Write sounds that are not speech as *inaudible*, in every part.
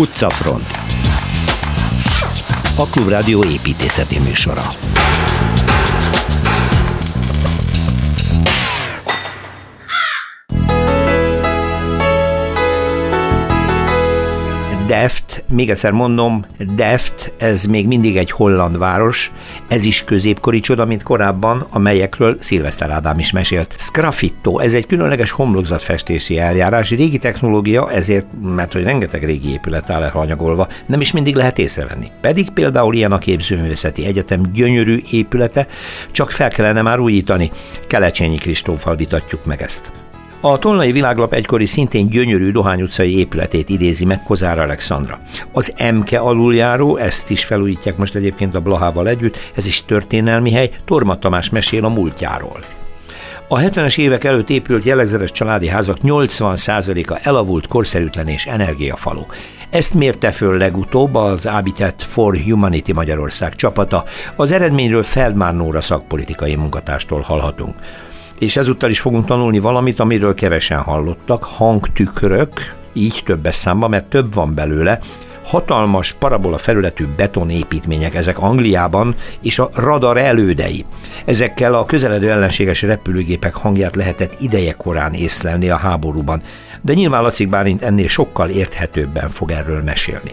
Utcafront. A Klubrádió építészeti műsora. Deft, még egyszer mondom, Deft, ez még mindig egy holland város, ez is középkori csoda, mint korábban, amelyekről Szilveszter Ádám is mesélt. Sgraffito, ez egy különleges homlokzatfestési eljárás, régi technológia, ezért, mert hogy rengeteg régi épület áll elhanyagolva, nem is mindig lehet észrevenni. Pedig például ilyen a Képzőművészeti Egyetem gyönyörű épülete, csak fel kellene már újítani. Kelecsényi Kristóffal vitatjuk meg ezt. A Tolnai Világlap egykori szintén gyönyörű Dohány utcai épületét idézi meg Kozár Alexandra. Az MK aluljáró, ezt is felújítják most egyébként a Blahával együtt, ez is történelmi hely, Torma Tamás mesél a múltjáról. A 70-es évek előtt épült jellegzetes családi házak 80%-a elavult, korszerűtlen és energiafaló. Ezt mérte föl legutóbb az Habitat for Humanity Magyarország csapata. Az eredményről Feldmán Nóra szakpolitikai munkatárstól hallhatunk és ezúttal is fogunk tanulni valamit, amiről kevesen hallottak, hangtükrök, így többes számban, mert több van belőle, hatalmas parabola felületű betonépítmények ezek Angliában, és a radar elődei. Ezekkel a közeledő ellenséges repülőgépek hangját lehetett ideje korán észlelni a háborúban, de nyilván Laci Bálint ennél sokkal érthetőbben fog erről mesélni.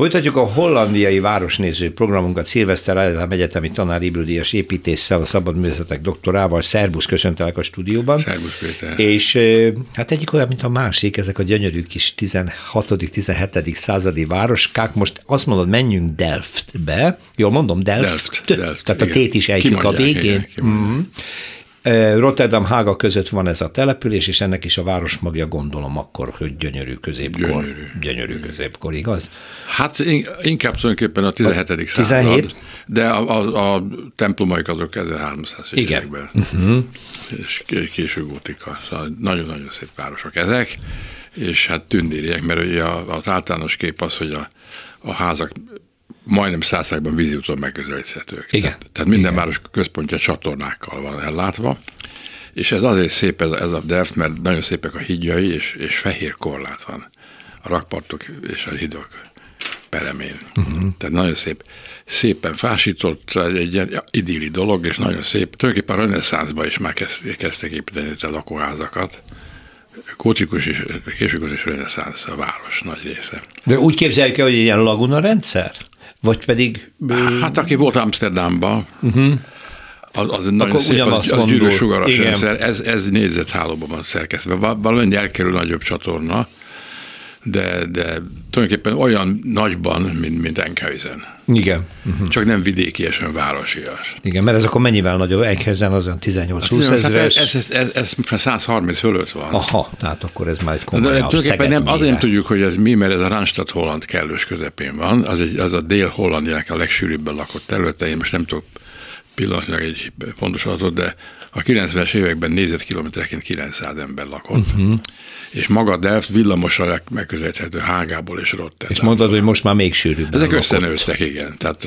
Folytatjuk a hollandiai városnéző programunkat Szilveszter Ádám Egyetemi Tanár Ibrudíjas építéssel, a szabad művészetek doktorával. Szerbusz, köszöntelek a stúdióban. Szerbusz, Péter. És hát egyik olyan, mint a másik, ezek a gyönyörű kis 16.-17. századi városkák. Most azt mondod, menjünk Delftbe. Jól mondom, Delft? Delft, Delft Tehát igen. a tét is ejtjük a végén. Igen. Rotterdam Hága között van ez a település, és ennek is a városmagja gondolom akkor, hogy gyönyörű középkor. Gyönyörű. Gyönyörű középkor, igaz? Hát inkább tulajdonképpen a 17. A 17? század, de a, a, a templomaik azok 1300 években. Uh-huh. És késő gótika. Szóval nagyon-nagyon szép városok ezek, és hát tündériek, mert ugye az általános kép az, hogy a, a házak majdnem százszágban víziúton megközelíthetők. Igen. Tehát, tehát minden Igen. város központja csatornákkal van ellátva, és ez azért szép ez, ez a Delft, mert nagyon szépek a hídjai, és, és fehér korlát van a rakpartok és a hidok peremén. Uh-huh. Tehát nagyon szép, szépen fásított, egy ilyen idilli dolog, és nagyon szép. Tulajdonképpen a reneszánszban is már kezdtek építeni a lakóházakat. Gótikus és később is reneszánsz a város nagy része. De úgy képzeljük el, hogy egy ilyen laguna rendszer? Vagy pedig... Hát aki volt Amsterdamban, uh-huh. az, az nagyon Akkor szép, az, az gyűrűsugaras rendszer, ez, ez négyzethálóban van szerkesztve. Valami elkerül nagyobb csatorna, de, de tulajdonképpen olyan nagyban, mint, mint Enkhuizen. Igen. Uh-huh. Csak nem vidékiesen városias. Igen, mert ez akkor mennyivel nagyobb? Enkhuizen az 18-20 hát. Hát ez, ez, ez, ez 130 fölött van. Aha, tehát akkor ez már egy komoly de, tulajdonképpen nem, azért nem tudjuk, hogy ez mi, mert ez a Randstad Holland kellős közepén van. Az, egy, az a dél-hollandiák a legsűrűbben lakott területe. Én most nem tudok pillanatnyilag egy pontos adatot, de a 90-es években négyzetkilométereként 900 ember lakott. Uh-huh. És maga Delft villamossal megközelíthető Hágából és Rotterdamból. És mondod, hogy most már még sűrűbb. Ezek összenőttek, igen. Tehát,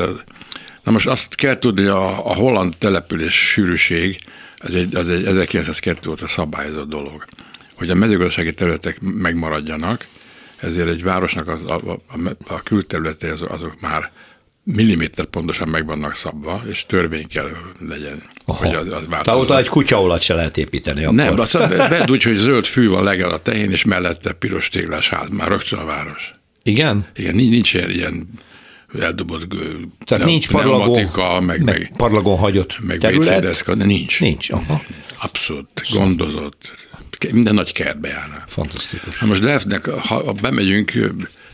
na most azt kell tudni, a, a holland település sűrűség, az egy, az egy 1902 óta szabályozott dolog. Hogy a mezőgazdasági területek megmaradjanak, ezért egy városnak a, a, a, a külterülete azok, azok már milliméter pontosan meg vannak szabva, és törvény kell legyen. Aha. Hogy az, az Tehát ott egy kutyaolat se lehet építeni. Akkor. Nem, azt vedd úgy, hogy zöld fű van legal a tehén, és mellette piros téglás ház, már rögtön a város. Igen? Igen, nincs, nincs ilyen, ilyen eldobott Tehát nincs parlagon, meg, meg, meg, parlagon hagyott meg terület? nincs. Nincs, aha. Abszolút, gondozott, minden nagy kertbe járna. Fantasztikus. Ha most Delftnek, ha bemegyünk,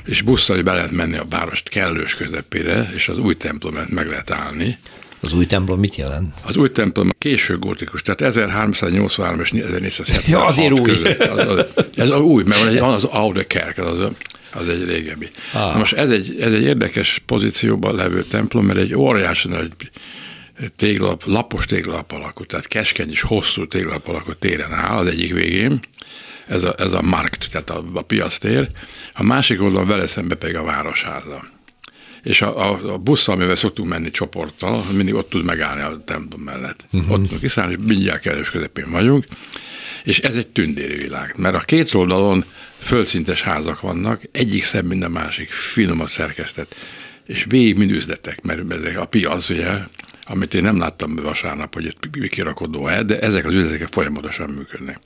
és busszal be lehet menni a várost kellős közepére, és az új templomát meg lehet állni. Az új templom mit jelent? Az új templom késő gótikus, tehát 1383 és 1476 ja, azért új. Között. Az, az, ez az új, mert van, egy, van az Aude Kerk, az, az egy régebbi. Ah. Na most ez egy, ez egy érdekes pozícióban levő templom, mert egy óriási nagy téglalap, lapos téglalap alakú, tehát keskeny és hosszú téglalap alakú téren áll az egyik végén, ez a, ez a markt, tehát a, a piactér, a másik oldalon vele szembe pedig a városháza. És a, a, a busszal, amivel szoktunk menni csoporttal, mindig ott tud megállni a templom mellett. Uh-huh. Ott tudunk kiszállni, és mindjárt kellős közepén vagyunk. És ez egy tündéri világ, mert a két oldalon földszintes házak vannak, egyik szebb, mint a másik, finomat szerkesztett, és végig mind üzletek, mert ezek a piac, ugye, amit én nem láttam vasárnap, hogy itt kirakodó-e, de ezek az üzletek folyamatosan működnek.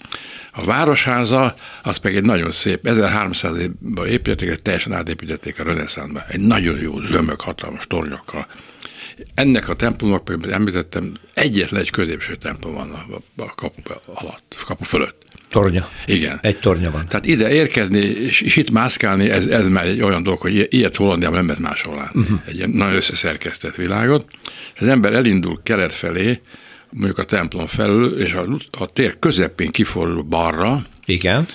A városháza, az meg egy nagyon szép, 1300-ban építették, teljesen átépítették a reneszánba. Egy nagyon jó zömök, hatalmas tornyokkal. Ennek a templomnak, például említettem, egyetlen egy középső templom van a, kapu alatt, kapu fölött. Tornya. Igen. Egy tornya van. Tehát ide érkezni, és, és itt mászkálni, ez, ez már egy olyan dolog, hogy ilyet Hollandiában nem lehet máshol látni. Uh-huh. Egy ilyen nagyon összeszerkesztett világot. És az ember elindul kelet felé, mondjuk a templom felül, és a, a tér közepén kifordul balra. Igen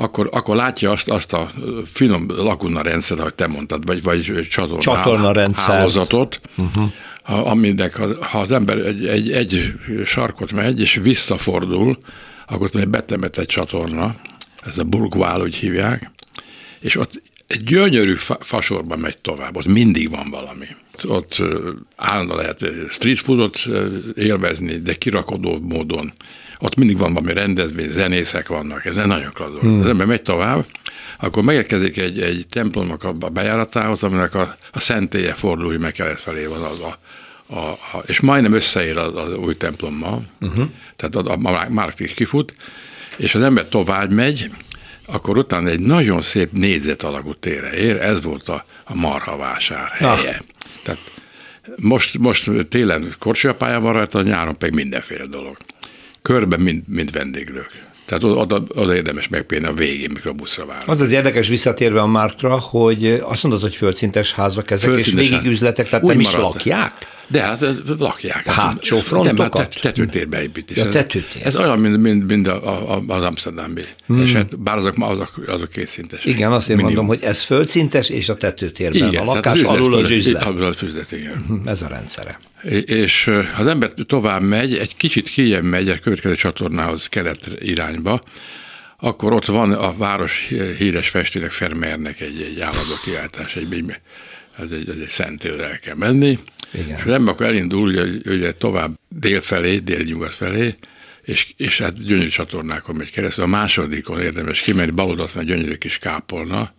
akkor, akkor látja azt, azt a finom laguna rendszert, ahogy te mondtad, vagy, vagy csatorna, csatorna rendszer. hálózatot, uh-huh. aminek ha, ha az ember egy, egy, egy sarkot megy, és visszafordul, akkor egy betemett egy csatorna, ez a burgvál, úgy hívják, és ott egy gyönyörű fa- fasorban megy tovább, ott mindig van valami. Ott állandóan lehet street foodot élvezni, de kirakodó módon. Ott mindig van valami rendezvény, zenészek vannak, ez nagyon klassz. Hmm. Az ember megy tovább, akkor megérkezik egy, egy templomnak a bejáratához, aminek a, a szentélye fordulói meg kelet felé van az a, a, a, és majdnem összeér az, az új templommal, uh-huh. tehát a, a, a Márk is kifut, és az ember tovább megy, akkor utána egy nagyon szép négyzet alakú tére ér, ez volt a, a marhavásár helye. Ah. Tehát most, most télen korcsolyapálya van rajta, nyáron pedig mindenféle dolog. Körben mind, mind vendéglők. Tehát oda, oda érdemes megpélni a végén, mikor a buszra vár. Az az érdekes visszatérve a Márkra, hogy azt mondod, hogy földszintes házak ezek, földszintes és végigüzletek, tehát Úgy nem is lakják? De hát lakják. Hát, hátsó frontokat? De, hát tetőtérbe építés. Ja, tetőtér. Ez, ez olyan, mint, mint, mint a, a, az Amsterdambi hmm. eset, bár azok, azok, azok kétszintes. Igen, azt én mondom, hogy ez földszintes, és a tetőtérben igen, a lakás, az alul az üzlet. Alul az üzlet, igen. Mhm, ez a rendszere. És az ember tovább megy, egy kicsit kijebb megy a következő csatornához kelet irányba, akkor ott van a város híres festének, Fermernek egy, egy állandó kiáltás, egy, ez egy, ez egy szentél, el kell menni, igen. És az ember akkor elindul ugye, ugye tovább dél felé, délnyugat felé, és, és hát gyönyörű csatornákon megy keresztül. A másodikon érdemes kimenni, baloldalt van gyönyörű kis kápolna,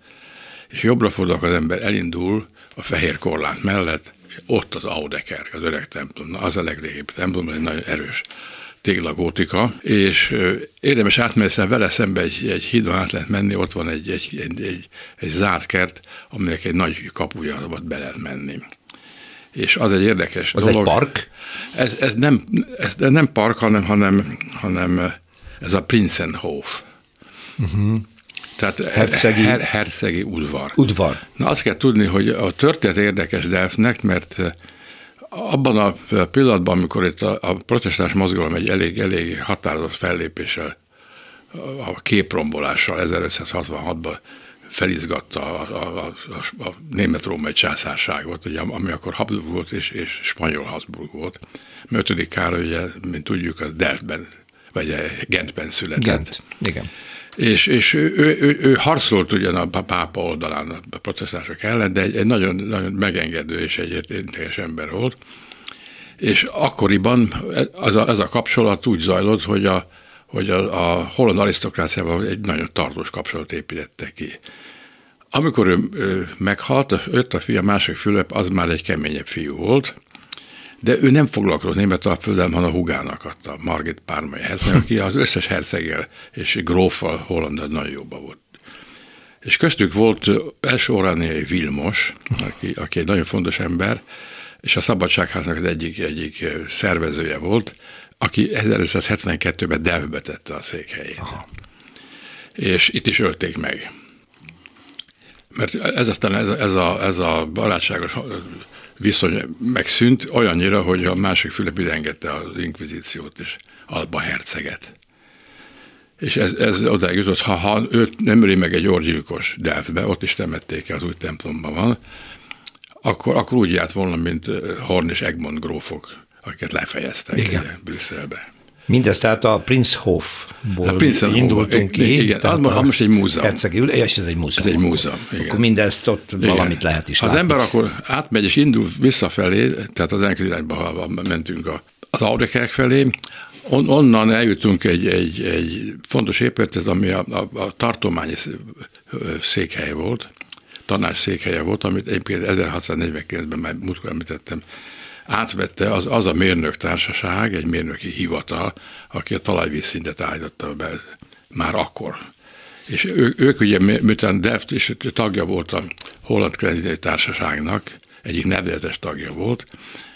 és jobbra fordul az ember elindul a fehér korlát mellett, és ott az Audeker, az öreg templom. Az a legrégibb templom, egy nagyon erős téglagótika, és érdemes átmenni, vele szembe egy, egy hídon át lehet menni, ott van egy, egy, egy, egy, egy zárt kert, aminek egy nagy kapuja, ott be lehet menni és az egy érdekes az dolog. egy park? Ez, ez, nem, ez nem park, hanem, hanem, hanem ez a Prinsenhof. Uh-huh. Tehát hercegi, her, hercegi udvar. Udvar. Na azt kell tudni, hogy a történet érdekes Delfnek, mert abban a pillanatban, amikor itt a, a protestáns mozgalom egy elég, elég határozott fellépéssel, a képrombolással 1566-ban felizgatta a, a, a, a német-római császárságot, ugye, ami akkor Habsburg volt és, és spanyol Habsburg volt. Ötödik Károly, ugye, mint tudjuk, az Delftben, vagy Gentben született. Gent, igen. És, és ő, ő, ő, ő harcolt ugyan a pápa oldalán a protestánsok ellen, de egy, egy nagyon, nagyon megengedő és egy értékes ember volt. És akkoriban ez a, ez a kapcsolat úgy zajlott, hogy a, hogy a, a holland arisztokráciával egy nagyon tartós kapcsolat építette ki. Amikor ő, ő meghalt, öt a fia, másik Fülöp, az már egy keményebb fiú volt, de ő nem foglalkozott német a földem, hanem a hugának adta, Margit Pármai herceg, aki az összes herceggel és gróffal Hollandal nagyon jobban volt. És köztük volt első orániai Vilmos, aki, aki egy nagyon fontos ember, és a Szabadságháznak az egyik, egyik szervezője volt, aki 1972-ben Devbe tette a székhelyét. Aha. És itt is ölték meg. Mert ez aztán ez, ez, a, ez a barátságos viszony megszűnt olyannyira, hogy a másik Fülöp engedte az inkvizíciót és Alba herceget. És ez, ez odáig jutott, ha, ha őt nem öli meg egy orgyilkos Delftbe, ott is temették el, az új templomban van, akkor, akkor úgy járt volna, mint Horn és Egmont grófok akiket lefejeztek Igen. Brüsszelbe. Mindez tehát a Prinzhofból a indultunk ki. Igen, az most, most egy múzeum. Hercegi, és ez egy múzeum. Ez egy múzeum, igen. Akkor mindezt ott igen. valamit lehet is Az látni. ember akkor átmegy és indul visszafelé, tehát az elkező irányba mentünk a, az Audekerk felé, On, onnan eljutunk egy, egy, egy fontos épületet, ami a, a, a tartományi székhelye volt, tanács székhelye volt, amit egyébként 1649-ben már múltkor említettem, átvette az, az a mérnök társaság, egy mérnöki hivatal, aki a talajvízszintet állította be már akkor. És ő, ők ugye, miután Deft is tagja volt a Holland Kreditei Társaságnak, egyik nevezetes tagja volt,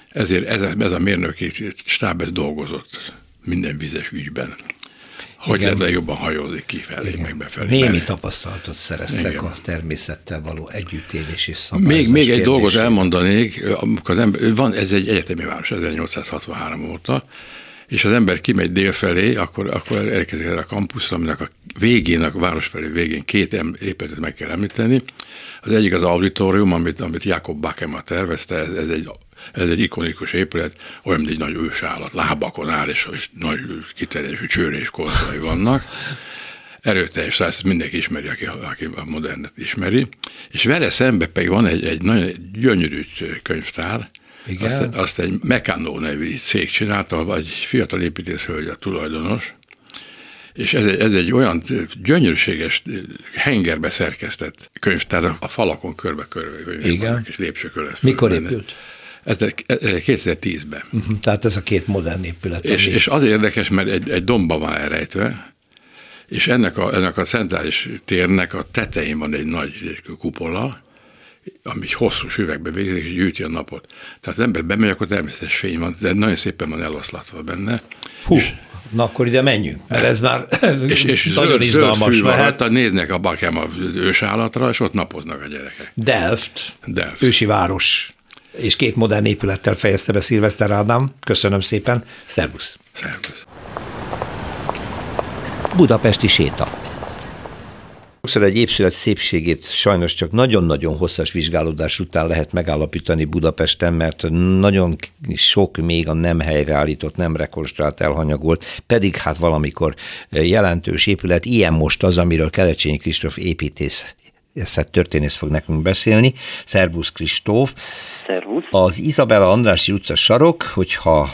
ezért ez, ez a mérnöki stáb ez dolgozott minden vizes ügyben. Hogy Igen. lehet jobban hajózni kifelé, Igen. meg befelé. Némi mert... tapasztalatot szereztek Igen. a természettel való együttélés és Még, még egy dolgot elmondanék, amikor az ember, van, ez egy egyetemi város 1863 óta, és az ember kimegy délfelé, akkor, akkor elkezdek erre a kampuszra, aminek a végén, a város felé végén két épületet meg kell említeni. Az egyik az auditorium, amit, amit Jakob Bakema tervezte, ez, ez egy ez egy ikonikus épület, olyan, mint egy nagy ősállat, lábakon áll, és, és nagy kiterjedésű csőrés konzolai vannak. Erőteljes száz, mindenki ismeri, aki, aki a modernet ismeri. És vele szembe pedig van egy, egy nagyon gyönyörű könyvtár, igen. Azt, azt egy Meccano nevű cég csinálta, vagy egy fiatal építészhölgy a tulajdonos, és ez egy, ez egy olyan gyönyörűséges hengerbe szerkesztett könyvtár, a falakon körbe-körbe Igen. és lépcsőkön lesz. Mikor épült? 2010-ben. Uh-huh, mhm, tehát ez a két modern épület. És, és az érdekes, mert egy, egy domba van elrejtve, és ennek a, ennek a centrális térnek a tetején van egy nagy kupola, ami hosszú süvegbe végzik, és gyűjti a napot. Tehát az ember bemegy, akkor természetes fény van, de nagyon szépen van eloszlatva benne. Hú, és, na akkor ide menjünk, mert ez már *laughs* és, és nagyon zöld, izgalmas zöld lehet. néznek a bakem a ősállatra, és ott napoznak a gyerekek. Delft, Delft. ősi város és két modern épülettel fejezte be Szilveszter Ádám. Köszönöm szépen, szervusz! Szervusz! Budapesti séta. Sokszor egy épület szépségét sajnos csak nagyon-nagyon hosszas vizsgálódás után lehet megállapítani Budapesten, mert nagyon sok még a nem helyreállított, nem rekonstruált, elhanyagolt, pedig hát valamikor jelentős épület, ilyen most az, amiről Kelecsényi Kristóf építész történész fog nekünk beszélni. Szervusz Kristóf. Szervusz. Az Izabella Andrási utca sarok, hogyha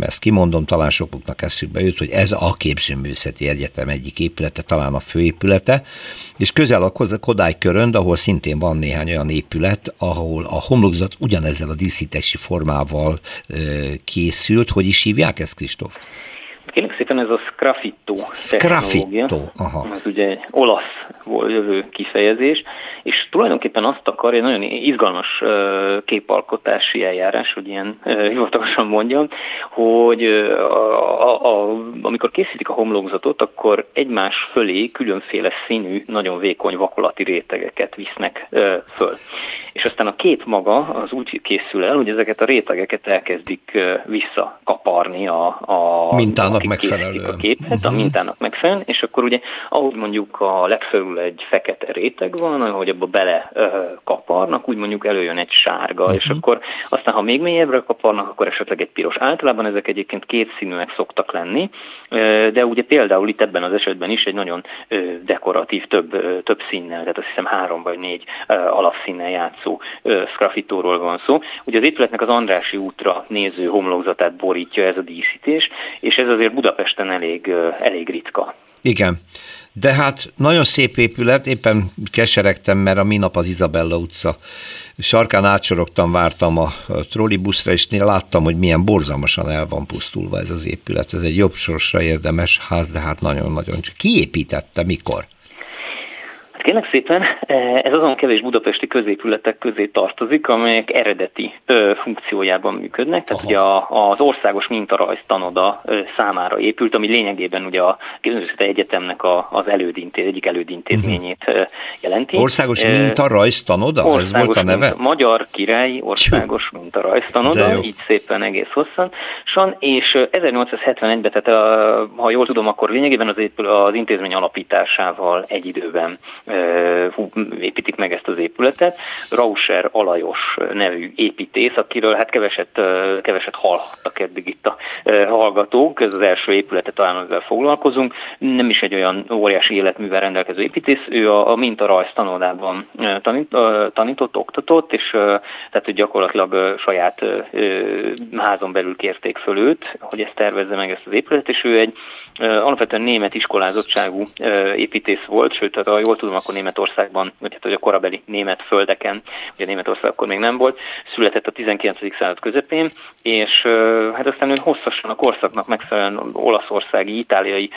ezt kimondom, talán sokuknak eszükbe jut, hogy ez a képzőművészeti egyetem egyik épülete, talán a főépülete, és közel a Kodály körönd, ahol szintén van néhány olyan épület, ahol a homlokzat ugyanezzel a díszítési formával készült. Hogy is hívják ezt, Kristóf? Kérlek szépen ez a Scraffitto Scraffitto, aha. Ez ugye egy olaszból jövő kifejezés, és tulajdonképpen azt akarja, nagyon izgalmas képalkotási eljárás, hogy ilyen hivatalosan mondjam, hogy a, a, a, amikor készítik a homlokzatot, akkor egymás fölé különféle színű, nagyon vékony vakolati rétegeket visznek föl. És aztán a két maga az úgy készül el, hogy ezeket a rétegeket elkezdik visszakaparni a, a mintának megfelelően. A képet, uh-huh. a mhm. mintának megfelelően, és akkor ugye, ahogy mondjuk a legfelül egy fekete réteg van, ahogy abba bele uh, kaparnak, úgy mondjuk előjön egy sárga, uh-huh. és akkor aztán, ha még mélyebbre kaparnak, akkor esetleg egy piros. Általában ezek egyébként kétszínűek szoktak lenni, uh, de ugye például itt ebben az esetben is egy nagyon dekoratív, több, több színnel, tehát azt hiszem három vagy négy alapszínnel játszó uh, szkrafitóról van szó. Ugye az épületnek az Andrási útra néző homlokzatát borítja ez a díszítés, és ez azért Budapesten elég, elég ritka. Igen. De hát nagyon szép épület, éppen keseregtem, mert a minap az Izabella utca sarkán átsorogtam, vártam a trollibuszra, és láttam, hogy milyen borzalmasan el van pusztulva ez az épület. Ez egy jobb sorsra érdemes ház, de hát nagyon-nagyon csak. Ki építette, mikor? Kérlek szépen, eh, ez azon kevés budapesti középületek közé tartozik, amelyek eredeti ö, funkciójában működnek. Tehát Aha. ugye a, az országos mintarajz tanoda ö, számára épült, ami lényegében ugye a Képzőművészeti Egyetemnek a, az elődintéz, egyik elődintézményét uh-huh. jelenti. Országos mintarajz tanoda? Országos ez volt a neve? Minta, Magyar Királyi Országos Mintarajz tanoda, így szépen egész hosszan. Son, és 1871-ben, tehát a, ha jól tudom, akkor lényegében az, az intézmény alapításával egy időben építik meg ezt az épületet. Rauscher Alajos nevű építész, akiről hát keveset, keveset hallhattak eddig itt a hallgatók, ez az első épületet talán ezzel foglalkozunk. Nem is egy olyan óriási életművel rendelkező építész, ő a, a mintarajz tanodában tanít, tanított, oktatott, és tehát hogy gyakorlatilag saját házon belül kérték föl őt, hogy ezt tervezze meg ezt az épületet, és ő egy alapvetően német iskolázottságú építész volt, sőt, ha jól tudom, akkor Németországban, vagy hát hogy a korabeli német földeken, ugye Németország akkor még nem volt, született a 19. század közepén, és hát aztán ő hosszasan a korszaknak megfelelően olaszországi, itáliai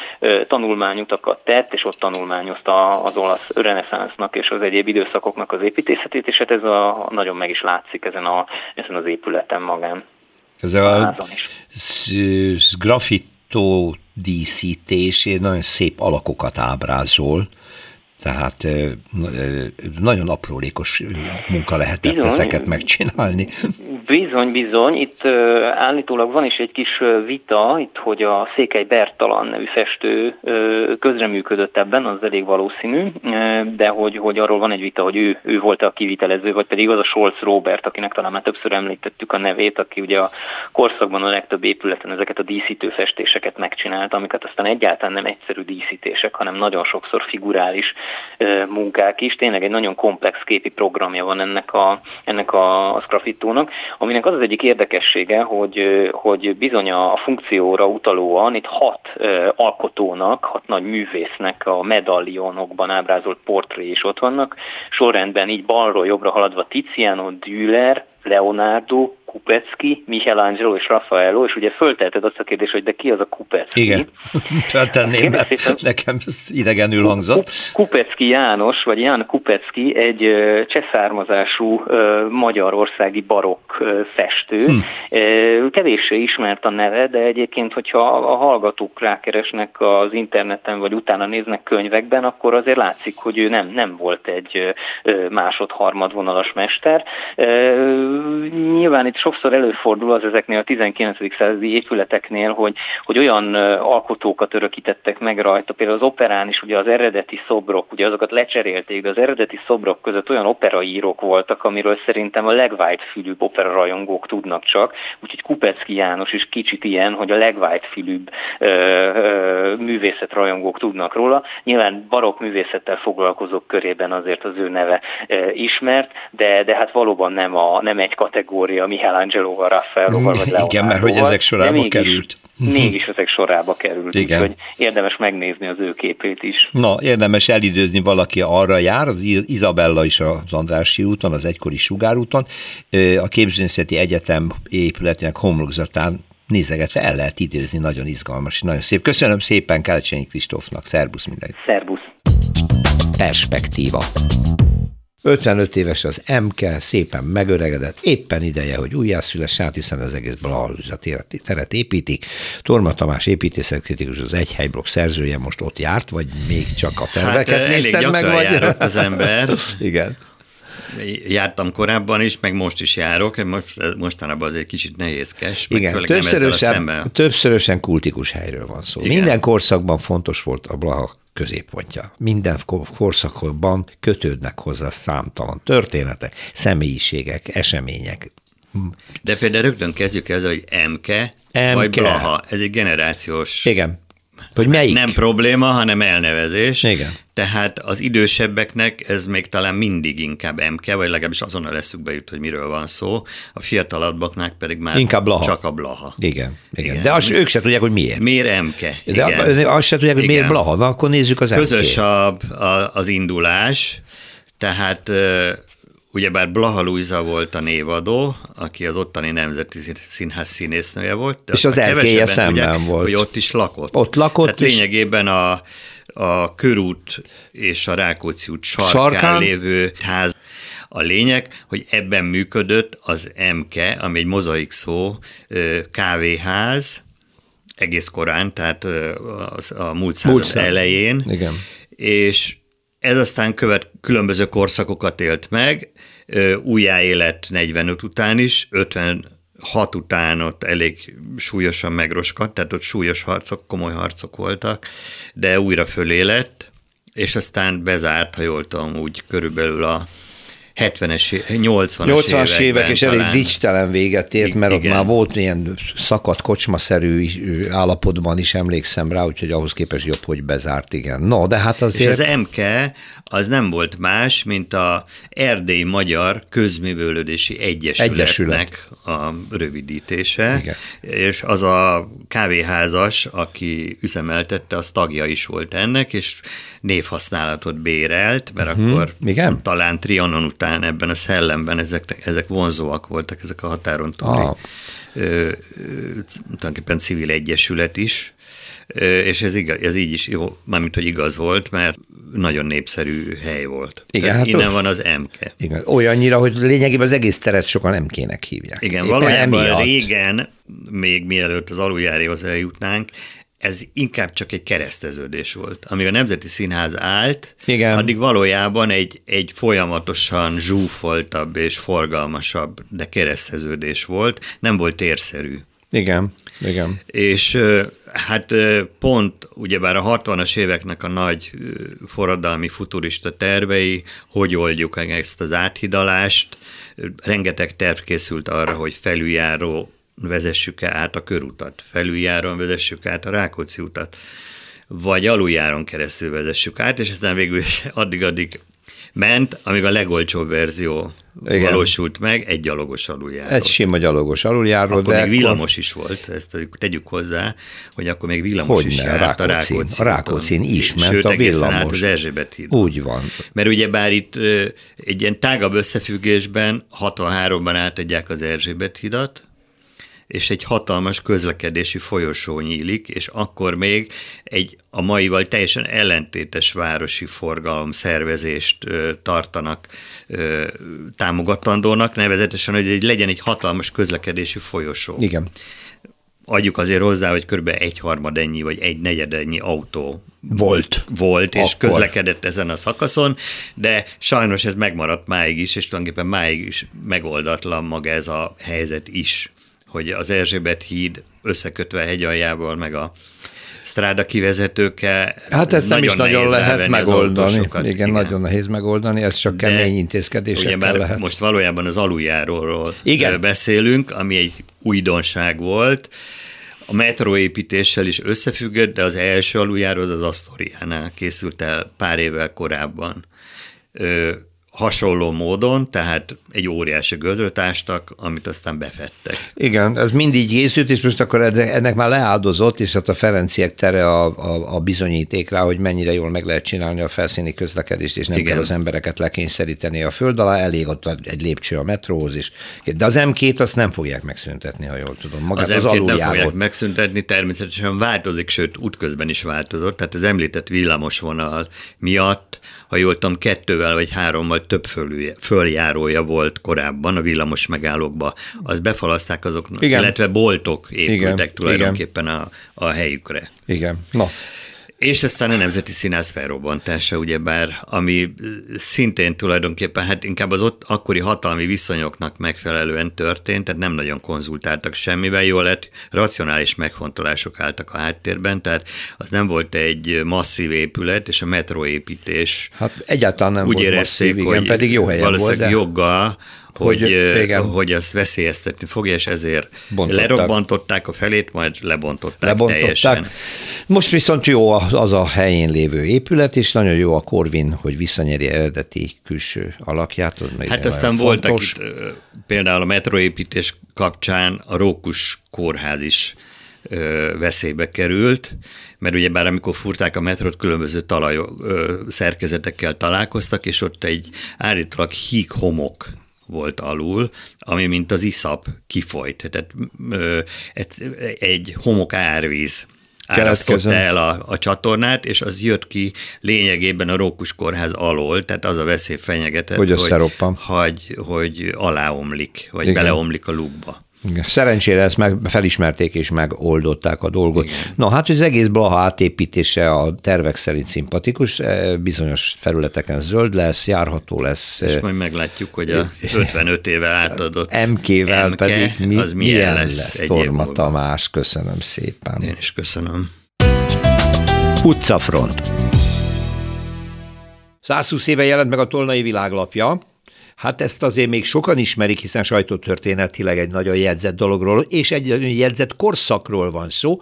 tanulmányutakat tett, és ott tanulmányozta az olasz reneszánsznak és az egyéb időszakoknak az építészetét, és hát ez a, nagyon meg is látszik ezen, a, ezen az épületen magán. Ez a, a graffitó díszítés nagyon szép alakokat ábrázol, tehát nagyon aprólékos munka lehetett bizony, ezeket megcsinálni. Bizony, bizony. Itt állítólag van is egy kis vita, itt, hogy a Székely Bertalan nevű festő közreműködött ebben, az elég valószínű, de hogy, hogy arról van egy vita, hogy ő, ő volt a kivitelező, vagy pedig az a Scholz Robert, akinek talán már többször említettük a nevét, aki ugye a korszakban a legtöbb épületen ezeket a díszítő festéseket megcsinálta, amiket aztán egyáltalán nem egyszerű díszítések, hanem nagyon sokszor figurális munkák is. Tényleg egy nagyon komplex képi programja van ennek a, ennek a, a Scrafittónak, aminek az az egyik érdekessége, hogy, hogy bizony a funkcióra utalóan itt hat alkotónak, hat nagy művésznek a medallionokban ábrázolt portré is ott vannak. Sorrendben így balról jobbra haladva Tiziano, Düller, Leonardo, Kupecki, Michelangelo és Raffaello, és ugye föltelted azt a kérdést, hogy de ki az a Kupecki? Igen, *laughs* feltenném, mert szépen, nekem ez idegenül hangzott. Kupecki János, vagy Ján Kupecki egy csehszármazású magyarországi barokk festő. Hm. Kevéssé ismert a neve, de egyébként, hogyha a hallgatók rákeresnek az interneten, vagy utána néznek könyvekben, akkor azért látszik, hogy ő nem, nem volt egy másod-harmadvonalas mester. Nyilván itt sokszor előfordul az ezeknél a 19. századi épületeknél, hogy, hogy olyan alkotókat örökítettek meg rajta, például az operán is ugye az eredeti szobrok, ugye azokat lecserélték, de az eredeti szobrok között olyan operaírók voltak, amiről szerintem a legvájtfülűbb operarajongók tudnak csak, úgyhogy Kupecki János is kicsit ilyen, hogy a legvájtfülűbb művészetrajongók tudnak róla. Nyilván barokk művészettel foglalkozók körében azért az ő neve ö, ismert, de, de hát valóban nem, a, nem egy kategória Michelangelo-val, Raffaello-val, vagy Leonardo-val. Igen, mert hogy ezek sorába mégis, került. Mégis ezek sorába került, Igen. úgyhogy érdemes megnézni az ő képét is. Na, érdemes elidőzni valaki arra jár, az Izabella is az Andrási úton, az egykori Sugárúton, a Képzőnyszeti Egyetem épületének homlokzatán nézegetve el lehet időzni, nagyon izgalmas, nagyon szép. Köszönöm szépen Kelcsényi Kristófnak, szervusz mindenki. Szervusz. Perspektíva. 55 éves az MK, szépen megöregedett, éppen ideje, hogy újjászüles, hát hiszen az egész Blahalüza teret építik. Torma Tamás építészetkritikus, az Egyhelyblokk szerzője most ott járt, vagy még csak a terveket hát, nézted meg? Vagy? az ember. *laughs* Igen. Jártam korábban is, meg most is járok, most, mostanában az egy kicsit nehézkes. Igen, többszörösen, többszörösen kultikus helyről van szó. Igen. Minden korszakban fontos volt a Blaha középpontja. Minden korszakban kötődnek hozzá számtalan történetek, személyiségek, események. De például rögtön kezdjük ezzel, hogy MK, MK. vagy Blaha. Ez egy generációs Igen. Hogy melyik? Nem probléma, hanem elnevezés. Igen. Tehát az idősebbeknek ez még talán mindig inkább MK, vagy legalábbis azonnal leszükbe jut, hogy miről van szó. A fiatalabbaknak pedig már inkább blaha. csak a blaha. Igen, igen. igen. de az, ők se tudják, hogy miért. Miért MK? De igen. azt se tudják, hogy igen. miért blaha. Na, akkor nézzük az Közös a, a, az indulás, tehát Ugyebár Blaha Luisa volt a névadó, aki az ottani Nemzeti Színház színésznője volt. De és az erkélye szemben tudják, volt. Hogy ott is lakott. Ott lakott. Tehát és... lényegében a, a körút és a Rákóczi út sarkán, sarkán lévő ház. A lényeg, hogy ebben működött az MK, ami egy mozaik szó, kávéház, egész korán, tehát a múlt század elején. Igen. És ez aztán követ, különböző korszakokat élt meg, újjáélet 45 után is, 56 után ott elég súlyosan megroskadt, tehát ott súlyos harcok, komoly harcok voltak, de újra fölélett, és aztán bezárt, ha jól tudom, úgy körülbelül a 70-es, 80-as 80-as évek, és elég dicstelen véget ért, mert igen. ott már volt ilyen szakadt kocsmaszerű állapotban is emlékszem rá, úgyhogy ahhoz képest jobb, hogy bezárt, igen. No, de hát azért... És az MK az nem volt más, mint a Erdély Magyar Közművölődési Egyesületnek Egyesület. a rövidítése, igen. és az a kávéházas, aki üzemeltette, az tagja is volt ennek, és névhasználatot bérelt, mert uh-huh. akkor Igen? talán Trianon után ebben a szellemben ezek, ezek vonzóak voltak, ezek a határon túli ah. ö, ö, tulajdonképpen civil egyesület is, és ez, igaz, ez így is jó, mármint, hogy igaz volt, mert nagyon népszerű hely volt. Igen, hát innen van az MK. Igen, olyannyira, hogy lényegében az egész teret sokan MK-nek hívják. Igen, Éppen valójában emiatt. régen, még mielőtt az aluljárihoz eljutnánk, ez inkább csak egy kereszteződés volt. Amíg a Nemzeti Színház állt, Igen. addig valójában egy, egy folyamatosan zsúfoltabb és forgalmasabb, de kereszteződés volt, nem volt térszerű. Igen, igen. És hát pont ugyebár a 60-as éveknek a nagy forradalmi futurista tervei, hogy oldjuk ezt az áthidalást, rengeteg terv készült arra, hogy felüljáró vezessük-e át a körutat, felüljáron vezessük át a Rákóczi utat, vagy aluljáron keresztül vezessük át, és aztán végül addig-addig ment, amíg a legolcsóbb verzió Igen. valósult meg, egy gyalogos aluljáró. Egy sima gyalogos aluljáró, akkor de még villamos akkor... is volt, ezt tegyük hozzá, hogy akkor még villamos Hogyne, is járt a Rákóczi. A Rákócin is ment Sőt, a villamos. át az Erzsébet híd. Úgy van. Mert ugye bár itt egy ilyen tágabb összefüggésben 63-ban átadják az Erzsébet hidat, és egy hatalmas közlekedési folyosó nyílik, és akkor még egy a maival teljesen ellentétes városi forgalom szervezést ö, tartanak ö, támogatandónak, nevezetesen, hogy egy, legyen egy hatalmas közlekedési folyosó. Igen. Adjuk azért hozzá, hogy kb. egy harmad ennyi, vagy egy negyed ennyi autó volt. Volt, és Akkor. közlekedett ezen a szakaszon, de sajnos ez megmaradt máig is, és tulajdonképpen máig is megoldatlan maga ez a helyzet is hogy az Erzsébet híd összekötve a hegyaljával, meg a stráda kivezetőkkel. Hát ezt nem is nagyon lehet megoldani. Igen, igen, nagyon nehéz megoldani, ez csak De kemény intézkedésekkel lehet. Most valójában az aluljáróról igen. beszélünk, ami egy újdonság volt. A metróépítéssel is összefüggött, de az első aluljáró az az Asztoriánál készült el pár évvel korábban hasonló módon, tehát egy óriási gödröt ástak, amit aztán befettek. Igen, ez mindig készült, és most akkor ennek már leáldozott, és hát a Ferenciek tere a, a, a bizonyíték rá, hogy mennyire jól meg lehet csinálni a felszíni közlekedést, és nem Igen. kell az embereket lekényszeríteni a föld alá, elég ott egy lépcső a metróhoz is. De az M2 azt nem fogják megszüntetni, ha jól tudom. Magát az, az M2 nem fogják megszüntetni, természetesen változik, sőt útközben is változott, tehát az említett villamosvonal miatt ha jól tudom, kettővel vagy hárommal több följárója volt korábban a villamos megállókba, az befalaszták azoknak, Igen. illetve boltok épültek Igen. tulajdonképpen Igen. A, a helyükre. Igen. No. És aztán a Nemzeti Színház felrobbantása, ugyebár, ami szintén tulajdonképpen, hát inkább az ott akkori hatalmi viszonyoknak megfelelően történt, tehát nem nagyon konzultáltak semmivel, jól lett, racionális megfontolások álltak a háttérben, tehát az nem volt egy masszív épület, és a metróépítés. Hát egyáltalán nem úgy volt érezték, masszív, igen, hogy pedig jó helyen volt. De... joggal hogy, hogy, igen. hogy azt veszélyeztetni fogja, és ezért Bontották. lerobbantották a felét, majd lebontották, lebontották teljesen. Most viszont jó az a helyén lévő épület, és nagyon jó a Korvin, hogy visszanyeri eredeti külső alakját. Hát aztán voltak itt, például a metroépítés kapcsán a Rókus kórház is veszélybe került, mert ugye bár amikor furták a metrót, különböző talaj szerkezetekkel találkoztak, és ott egy állítólag híg homok volt alul, ami mint az iszap kifolyt. Tehát ö, egy homok árvíz árasztotta el a, a csatornát, és az jött ki lényegében a Rókus kórház alól, tehát az a veszély fenyegetett, hogy, hogy, hogy, hogy aláomlik, vagy Igen. beleomlik a lukba. Szerencsére ezt meg felismerték és megoldották a dolgot. Igen. Na hát az egész Blaha átépítése a tervek szerint szimpatikus, e, bizonyos felületeken zöld lesz, járható lesz. És majd meglátjuk, hogy a *laughs* 55 éve átadott MK-vel MK, pedig mi, az milyen, milyen lesz, lesz Torma Tamás, köszönöm szépen. Én is köszönöm. Utcafront 120 éve jelent meg a Tolnai világlapja, Hát ezt azért még sokan ismerik, hiszen sajtótörténetileg egy nagyon jegyzett dologról, és egy jegyzett korszakról van szó.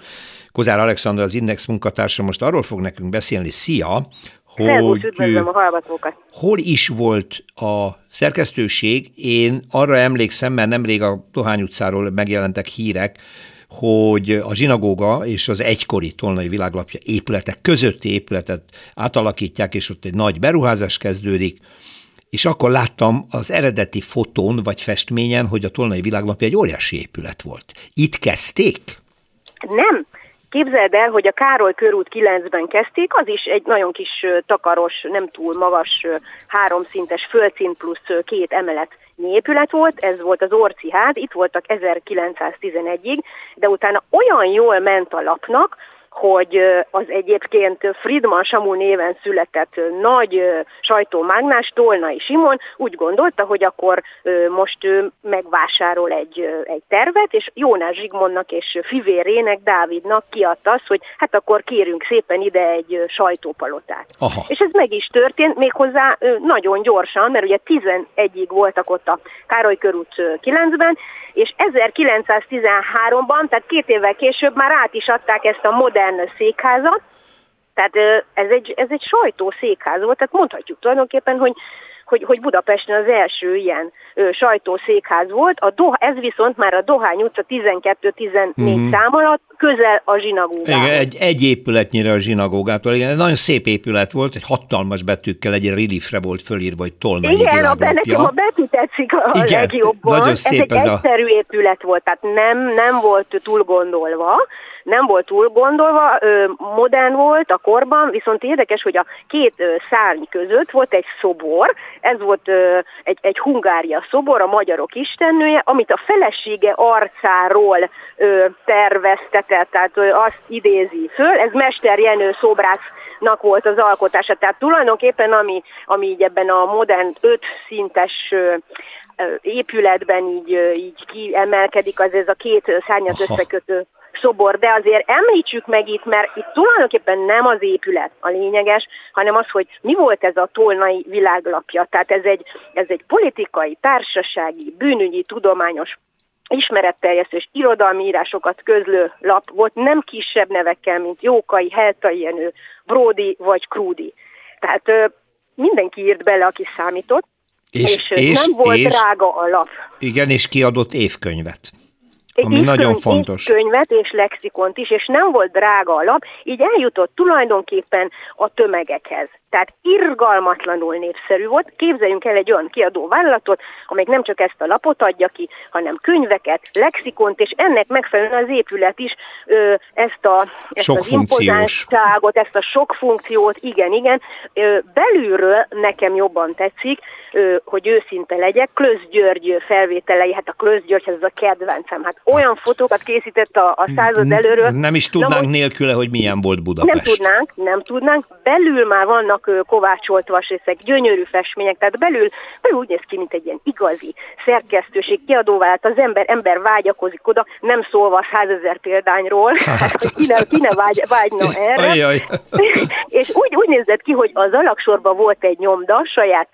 Kozár Alexandra, az Index munkatársa most arról fog nekünk beszélni, szia, hogy üdvözlöm a hallgatókat. hol is volt a szerkesztőség. Én arra emlékszem, mert nemrég a Dohány utcáról megjelentek hírek, hogy a zsinagóga és az egykori Tolnai világlapja épületek közötti épületet átalakítják, és ott egy nagy beruházás kezdődik, és akkor láttam az eredeti fotón vagy festményen, hogy a Tolnai világlapja egy óriási épület volt. Itt kezdték? Nem. Képzeld el, hogy a Károly körút 9-ben kezdték, az is egy nagyon kis takaros, nem túl magas, háromszintes földszint plusz két emelet épület volt, ez volt az Orci ház, itt voltak 1911-ig, de utána olyan jól ment a lapnak, hogy az egyébként Friedman Samu néven született nagy sajtómágnás Tolnai Simon úgy gondolta, hogy akkor most ő megvásárol egy, egy tervet, és Jónás Zsigmondnak és fivérének, Dávidnak kiadta azt, hogy hát akkor kérünk szépen ide egy sajtópalotát. Aha. És ez meg is történt, méghozzá nagyon gyorsan, mert ugye 11-ig voltak ott a Károly körút 9-ben, és 1913-ban, tehát két évvel később már át is adták ezt a modern székházat, tehát ez egy, ez egy sajtószékház volt, tehát mondhatjuk tulajdonképpen, hogy hogy, hogy Budapesten az első ilyen ö, sajtószékház volt, a Doha, ez viszont már a Dohány utca 12-14 mm-hmm. szám alatt közel a zsinagógához. Igen, egy, egy épületnyire a zsinagógától, igen, egy nagyon szép épület volt, egy hatalmas betűkkel, egy reliefre volt fölírva, hogy Tolnai Igen, a, nekem a betű tetszik a igen, legjobban. Nagyon szép ez, ez egy a... egyszerű épület volt, tehát nem, nem volt túl gondolva, nem volt túl gondolva, modern volt a korban, viszont érdekes, hogy a két szárny között volt egy szobor, ez volt egy, egy Hungária szobor, a magyarok istennője, amit a felesége arcáról terveztetett, tehát azt idézi föl, ez Mester Jenő szobrásznak volt az alkotása, tehát tulajdonképpen ami, ami így ebben a modern öt szintes épületben így, így kiemelkedik, az ez a két szárnyat összekötő szobor, de azért említsük meg itt, mert itt tulajdonképpen nem az épület a lényeges, hanem az, hogy mi volt ez a tolnai világlapja. Tehát ez egy, ez egy politikai, társasági, bűnügyi, tudományos ismeretterjesztő és irodalmi írásokat közlő lap volt, nem kisebb nevekkel, mint Jókai, Heltai Jenő, Brody vagy Krúdi. Tehát ö, mindenki írt bele, aki számított, és, és, és nem volt és, drága a lap. Igen, és kiadott évkönyvet ami nagyon fontos. könyvet és lexikont is, és nem volt drága a lap, így eljutott tulajdonképpen a tömegekhez. Tehát irgalmatlanul népszerű volt. Képzeljünk el egy olyan kiadó vállalatot, amelyik nem csak ezt a lapot adja ki, hanem könyveket, lexikont, és ennek megfelelően az épület is ö, ezt, a, ezt sok az impozánsságot, ezt a sok funkciót, igen, igen. Ö, belülről nekem jobban tetszik, hogy őszinte legyek, Klösz György felvételei, hát a Klösz György, ez a kedvencem, hát olyan fotókat készített a, a század előről. Nem is tudnánk Na, nélküle, hogy milyen volt Budapest. Nem tudnánk, nem tudnánk. Belül már vannak kovácsolt vasrészek, gyönyörű festmények, tehát belül, belül úgy néz ki, mint egy ilyen igazi szerkesztőség, kiadóvált, az ember, ember vágyakozik oda, nem szólva a százezer példányról, *laughs* hát, hogy ki ne, ki ne vágy, vágyna erre. Ajaj. *laughs* és úgy, úgy nézett ki, hogy az alaksorban volt egy nyomda, saját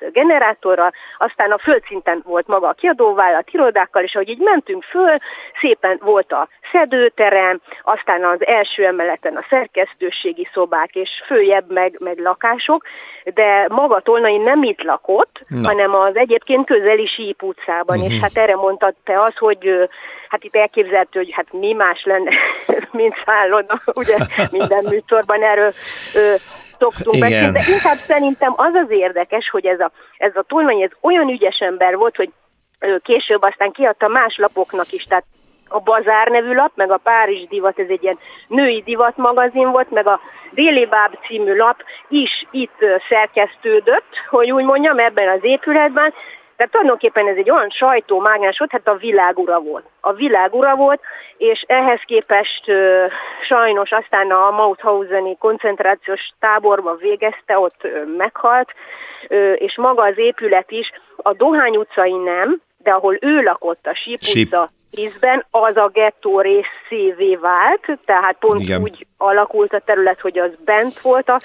generátorral, aztán a földszinten volt maga a kiadóvállalat, irodákkal, és ahogy így mentünk föl, szépen volt a szedőterem, aztán az első emeleten a szerkesztőségi szobák, és följebb meg, meg lakások, de maga Tolnai nem itt lakott, Na. hanem az egyébként közeli Síp utcában, uh-huh. és hát erre mondtad te az, hogy hát itt elképzelhető, hogy hát mi más lenne, *laughs* mint szálloda, ugye *laughs* minden műsorban erről ö, beszélni, de inkább szerintem az az érdekes, hogy ez a, ez a Tolnai, ez olyan ügyes ember volt, hogy később aztán kiadta más lapoknak is, tehát a Bazár nevű lap, meg a Párizs divat, ez egy ilyen női divat magazin volt, meg a Déli Báb című lap is itt szerkesztődött, hogy úgy mondjam, ebben az épületben, tehát tulajdonképpen ez egy olyan sajtómágnás volt, hát a világura volt. A világura volt, és ehhez képest ö, sajnos aztán a Mauthauseni koncentrációs táborba végezte, ott ö, meghalt, ö, és maga az épület is, a Dohány utcai nem, de ahol ő lakott, a Síp, utca részben az a gettó részévé vált, tehát pont Igen. úgy alakult a terület, hogy az bent volt a,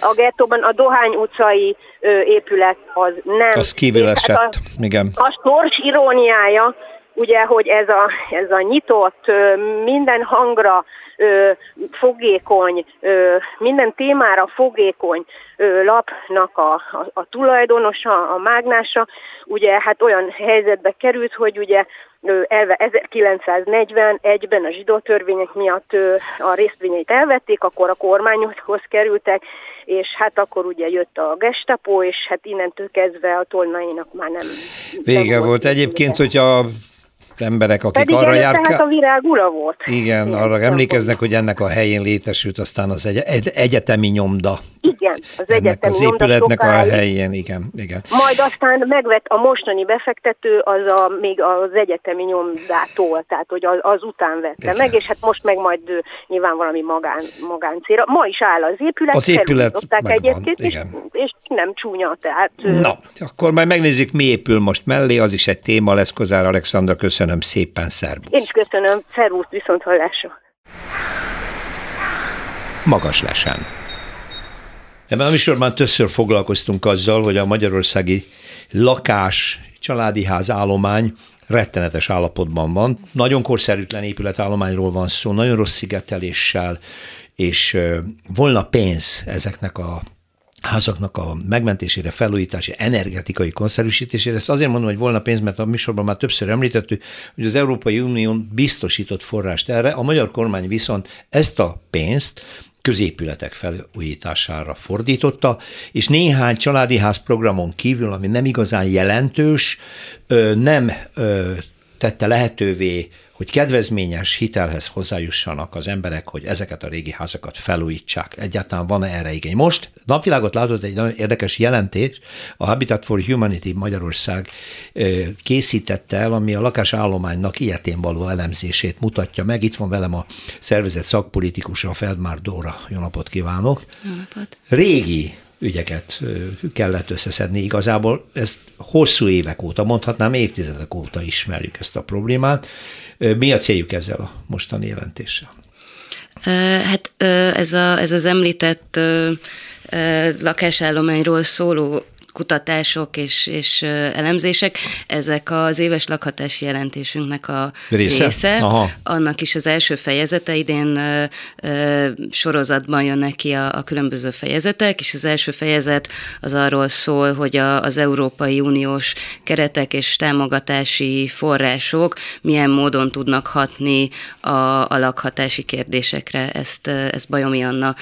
a gettóban. A Dohány utcai épület az nem. Az kívül esett, hát a, igen. A sors iróniája, ugye, hogy ez a, ez a nyitott, minden hangra fogékony, minden témára fogékony lapnak a, a, a tulajdonosa, a mágnása, ugye hát olyan helyzetbe került, hogy ugye elve 1941-ben a zsidó törvények miatt a részvényeit elvették, akkor a kormányhoz kerültek, és hát akkor ugye jött a gestapo, és hát innentől kezdve a tolnainak már nem... Vége nem volt. Egyébként, hogyha emberek, akik Pedig arra jár... hát a virág ura volt. Igen, Igen arra emlékeznek, hogy ennek a helyén létesült aztán az egy, egy, egyetemi nyomda. Igen, az egyetemi az épületnek a helyén, igen, igen. Majd aztán megvett a mostani befektető az a, még az egyetemi nyomdától, tehát hogy az, az után vette igen. meg, és hát most meg majd nyilván valami magán, magáncéra. Ma is áll az épület, az épület egyébként, és, és nem csúnya, tehát... Na, akkor majd megnézzük, mi épül most mellé, az is egy téma lesz, Kozár Alexandra, köszönöm szépen, szervusz. Én is köszönöm, szervusz, viszont hallásra. Magas lesen. Ebben a műsorban többször foglalkoztunk azzal, hogy a magyarországi lakás, családi ház állomány rettenetes állapotban van. Nagyon korszerűtlen épületállományról van szó, nagyon rossz szigeteléssel, és volna pénz ezeknek a házaknak a megmentésére, felújítási, energetikai konszerűsítésére. Ezt azért mondom, hogy volna pénz, mert a műsorban már többször említettük, hogy az Európai Unió biztosított forrást erre, a magyar kormány viszont ezt a pénzt középületek felújítására fordította, és néhány családi ház programon kívül, ami nem igazán jelentős, nem tette lehetővé hogy kedvezményes hitelhez hozzájussanak az emberek, hogy ezeket a régi házakat felújítsák. Egyáltalán van-e erre igény? Most napvilágot látott egy nagyon érdekes jelentés, a Habitat for Humanity Magyarország készítette el, ami a lakásállománynak ilyetén való elemzését mutatja meg. Itt van velem a szervezet szakpolitikusa, Feldmár Dóra. Jó napot kívánok! Jó napot! Régi ügyeket kellett összeszedni. Igazából ezt hosszú évek óta, mondhatnám évtizedek óta ismerjük ezt a problémát. Mi a céljuk ezzel a mostani jelentéssel? Hát ez, a, ez az említett lakásállományról szóló kutatások és, és elemzések, ezek az éves lakhatási jelentésünknek a része. része. Aha. Annak is az első fejezete, idén ö, ö, sorozatban jönnek ki a, a különböző fejezetek, és az első fejezet az arról szól, hogy a, az Európai Uniós keretek és támogatási források milyen módon tudnak hatni a, a lakhatási kérdésekre. Ezt, ezt Bajomi Anna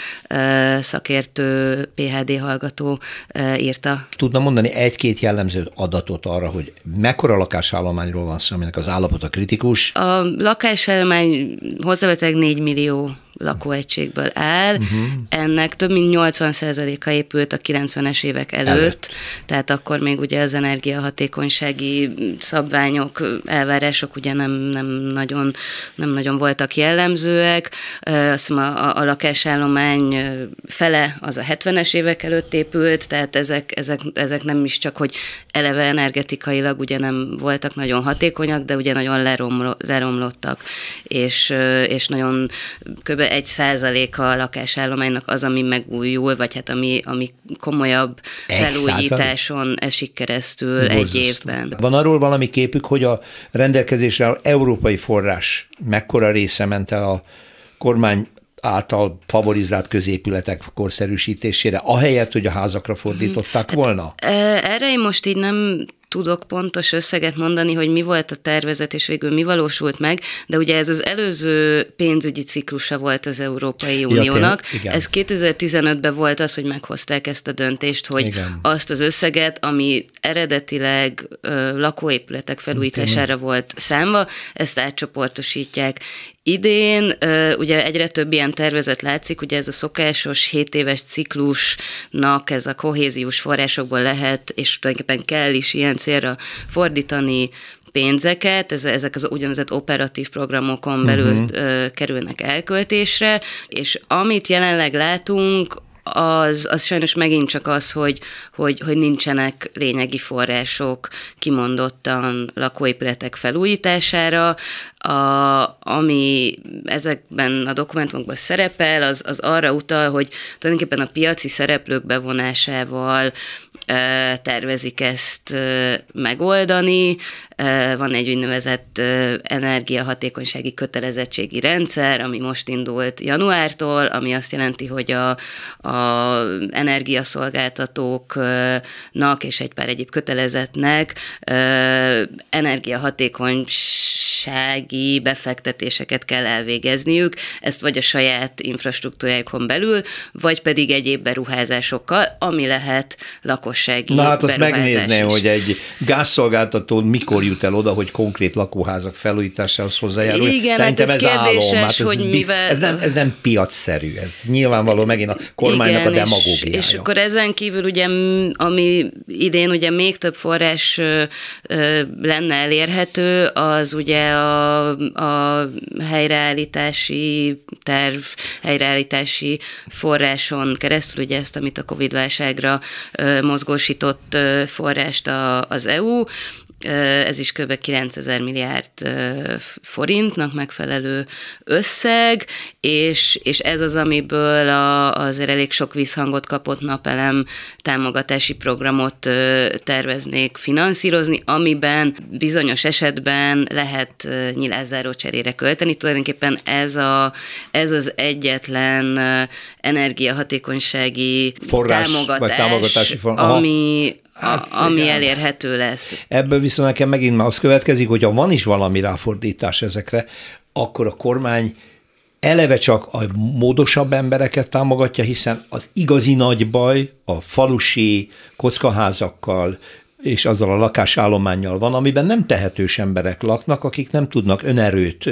szakértő PHD hallgató írta tudna mondani egy-két jellemző adatot arra, hogy mekkora lakásállományról van szó, aminek az állapota kritikus? A lakásállomány hozzávetőleg 4 millió lakóegységből áll. Uh-huh. Ennek több mint 80%-a épült a 90-es évek előtt, előtt, tehát akkor még ugye az energiahatékonysági szabványok, elvárások ugye nem, nem, nagyon, nem nagyon voltak jellemzőek. Azt hiszem a, a lakásállomány fele az a 70-es évek előtt épült, tehát ezek, ezek, ezek nem is csak, hogy eleve energetikailag ugye nem voltak nagyon hatékonyak, de ugye nagyon leromlottak, és, és nagyon kb egy százaléka a lakásállománynak az, ami megújul, vagy hát ami, ami komolyabb egy felújításon százalék? esik keresztül Borzasztó. egy évben. Van arról valami képük, hogy a rendelkezésre európai forrás mekkora része ment el a kormány által favorizált középületek korszerűsítésére, ahelyett, hogy a házakra fordították volna? Erre én most így nem tudok pontos összeget mondani, hogy mi volt a tervezet, és végül mi valósult meg, de ugye ez az előző pénzügyi ciklusa volt az Európai Uniónak. Ja, ez 2015-ben volt az, hogy meghozták ezt a döntést, hogy igen. azt az összeget, ami eredetileg ö, lakóépületek felújítására igen. volt számva, ezt átcsoportosítják. Idén ugye egyre több ilyen tervezet látszik, ugye ez a szokásos 7 éves ciklusnak ez a kohéziós forrásokból lehet, és tulajdonképpen kell is ilyen célra fordítani pénzeket, ez, ezek az úgynevezett operatív programokon belül uh-huh. kerülnek elköltésre, és amit jelenleg látunk, az, az sajnos megint csak az, hogy, hogy, hogy nincsenek lényegi források kimondottan lakóépületek felújítására. A, ami ezekben a dokumentumokban szerepel, az, az arra utal, hogy tulajdonképpen a piaci szereplők bevonásával tervezik ezt megoldani. Van egy úgynevezett energiahatékonysági kötelezettségi rendszer, ami most indult januártól, ami azt jelenti, hogy a, a energiaszolgáltatóknak és egy pár egyéb kötelezetnek energiahatékonysági befektetéseket kell elvégezniük, ezt vagy a saját infrastruktúrájukon belül, vagy pedig egyéb beruházásokkal, ami lehet lakos lakossági Na hát azt megnézném, is. hogy egy gázszolgáltató mikor jut el oda, hogy konkrét lakóházak felújításához hozzájárul. Igen, Szerintem hát ez, ez kérdéses, álom. Hát ez hogy bizt, mivel... Ez nem, ez nem piacszerű, ez nyilvánvaló megint a kormánynak Igen, a demagógiája. És, és akkor ezen kívül ugye, ami idén ugye még több forrás lenne elérhető, az ugye a, a helyreállítási terv, helyreállítási forráson keresztül, ugye ezt, amit a Covid-válságra mozgó mozgósított forrást az EU, ez is kb. 9000 milliárd forintnak megfelelő összeg, és, és ez az, amiből a, azért elég sok visszhangot kapott napelem támogatási programot terveznék finanszírozni, amiben bizonyos esetben lehet nyilázzáró cserére költeni. Tulajdonképpen ez, a, ez az egyetlen energiahatékonysági Forrás, támogatás, támogatási for- ami, Hát, ami igen. elérhető lesz. Ebből viszont nekem megint már az következik, hogy ha van is valami ráfordítás ezekre, akkor a kormány eleve csak a módosabb embereket támogatja, hiszen az igazi nagy baj a falusi kockaházakkal, és azzal a lakásállományjal van, amiben nem tehetős emberek laknak, akik nem tudnak önerőt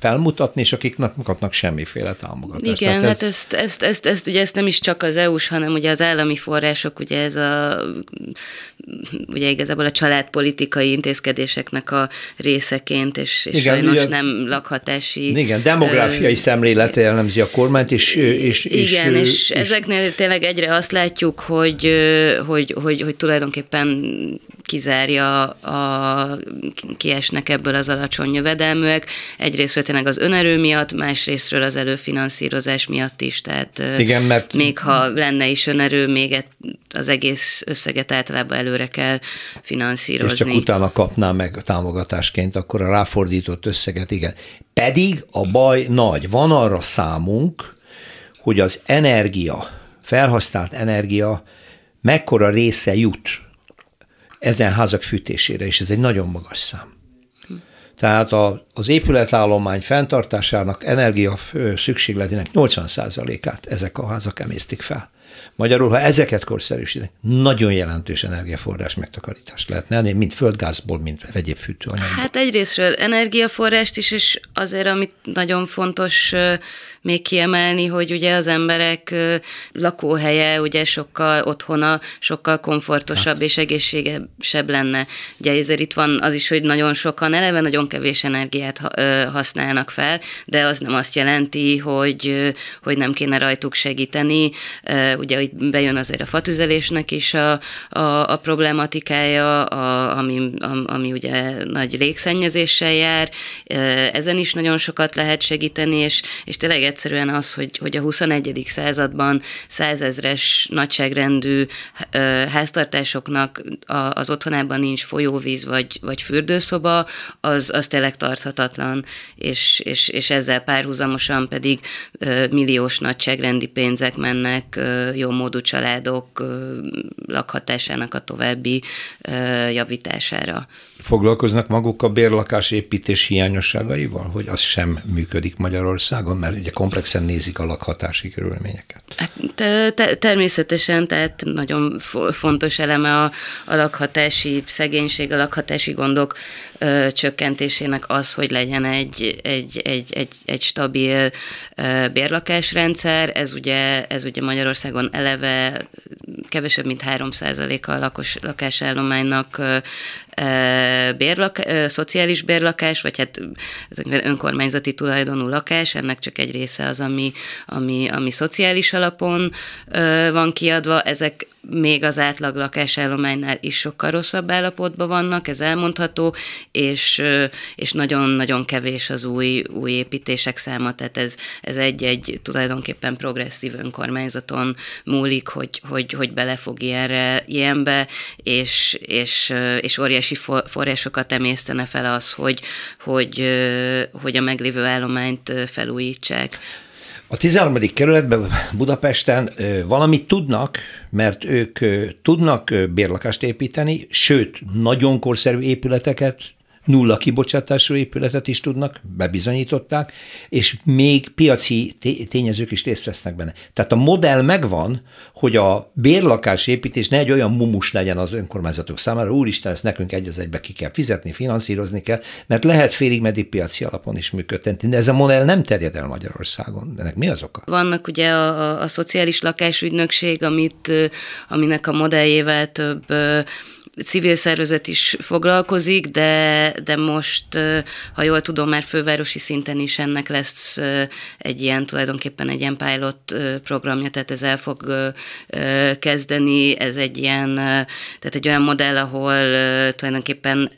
felmutatni, és akik nem kapnak semmiféle támogatást. Igen, Tehát hát ez... ezt, ezt, ezt, ezt, ugye ezt nem is csak az EU-s, hanem ugye az állami források, ugye ez a ugye igazából a családpolitikai intézkedéseknek a részeként, és, és igen, sajnos ugye, nem lakhatási... Igen, demográfiai ö, szemlélete jellemzi a kormányt, és... és igen, és, és, és ezeknél tényleg egyre azt látjuk, hogy, hogy, hogy, hogy tulajdonképpen kizárja, a, kiesnek ebből az alacsony jövedelműek. Egyrésztről tényleg az önerő miatt, másrésztről az előfinanszírozás miatt is, tehát Igen, mert... még ha lenne is önerő, még az egész összeget általában előre kell finanszírozni. És csak utána kapná meg támogatásként, akkor a ráfordított összeget, igen. Pedig a baj nagy. Van arra számunk, hogy az energia, felhasznált energia mekkora része jut ezen házak fűtésére, és ez egy nagyon magas szám. Tehát a, az épületállomány fenntartásának energia szükségletének 80%-át ezek a házak emésztik fel. Magyarul, ha ezeket korszerűsítenek, nagyon jelentős energiaforrás megtakarítást lehet lenni, mint földgázból, mint egyéb fűtőanyagból. Hát egyrésztről energiaforrást is, és azért, amit nagyon fontos még kiemelni, hogy ugye az emberek lakóhelye, ugye sokkal otthona, sokkal komfortosabb hát. és egészségesebb lenne. Ugye ezért itt van az is, hogy nagyon sokan eleve nagyon kevés energiát használnak fel, de az nem azt jelenti, hogy, hogy nem kéne rajtuk segíteni. Ugye itt bejön azért a fatüzelésnek is a, a, a problematikája, a, ami, a, ami ugye nagy légszennyezéssel jár, ezen is nagyon sokat lehet segíteni, és, és tényleg egyszerűen az, hogy, hogy a 21. században százezres nagyságrendű háztartásoknak az otthonában nincs folyóvíz vagy, vagy fürdőszoba, az, az tényleg tarthatatlan, és, és, és ezzel párhuzamosan pedig milliós nagyságrendi pénzek mennek jó módú családok lakhatásának a további javítására. Foglalkoznak maguk a bérlakás építés hiányosságaival, hogy az sem működik Magyarországon, mert ugye komplexen nézik a lakhatási körülményeket? Hát, te, te, természetesen, tehát nagyon fontos eleme a, a lakhatási szegénység, a lakhatási gondok ö, csökkentésének az, hogy legyen egy, egy, egy, egy, egy stabil ö, bérlakásrendszer. Ez ugye, ez ugye Magyarországon eleve kevesebb, mint 3% a lakos, lakásállománynak bérlak, szociális bérlakás, vagy hát önkormányzati tulajdonú lakás, ennek csak egy része az, ami, ami, ami szociális alapon van kiadva. Ezek még az átlag lakásállománynál is sokkal rosszabb állapotban vannak, ez elmondható, és, és nagyon-nagyon kevés az új, új építések száma, tehát ez, ez egy-egy tulajdonképpen progresszív önkormányzaton múlik, hogy, hogy, hogy belefog ilyenre, ilyenbe, és, és, és óriási forrásokat emésztene fel az, hogy, hogy, hogy a meglévő állományt felújítsák. A 13. kerületben Budapesten valamit tudnak, mert ők tudnak bérlakást építeni, sőt, nagyon korszerű épületeket nulla kibocsátású épületet is tudnak, bebizonyították, és még piaci tényezők is részt vesznek benne. Tehát a modell megvan, hogy a bérlakás építés ne egy olyan mumus legyen az önkormányzatok számára, úristen, ezt nekünk egy az egybe ki kell fizetni, finanszírozni kell, mert lehet félig meddig piaci alapon is működtetni, de ez a modell nem terjed el Magyarországon. Ennek mi az oka? Vannak ugye a, a, szociális lakásügynökség, amit, aminek a modelljével több civil szervezet is foglalkozik, de, de most, ha jól tudom, már fővárosi szinten is ennek lesz egy ilyen, tulajdonképpen egy ilyen pilot programja, tehát ez el fog kezdeni, ez egy ilyen, tehát egy olyan modell, ahol tulajdonképpen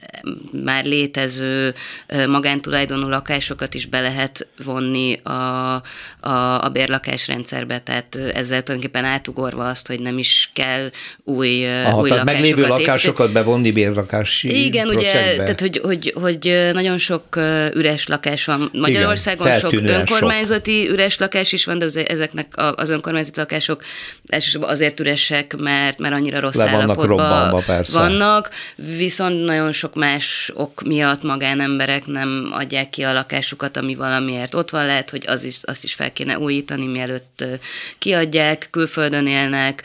már létező magántulajdonú lakásokat is be lehet vonni a, a, a bérlakásrendszerbe, tehát ezzel tulajdonképpen átugorva azt, hogy nem is kell új, Aha, új lakásokat sokat bevonni bérlakási Igen, projektbe. ugye, tehát hogy, hogy, hogy nagyon sok üres lakás van Magyarországon, Igen, sok önkormányzati sok. üres lakás is van, de ezeknek az önkormányzati lakások elsősorban azért üresek, mert, mert annyira rossz Le állapotban vannak, viszont nagyon sok más ok miatt magánemberek nem adják ki a lakásukat, ami valamiért ott van, lehet, hogy az is, azt is fel kéne újítani, mielőtt kiadják, külföldön élnek,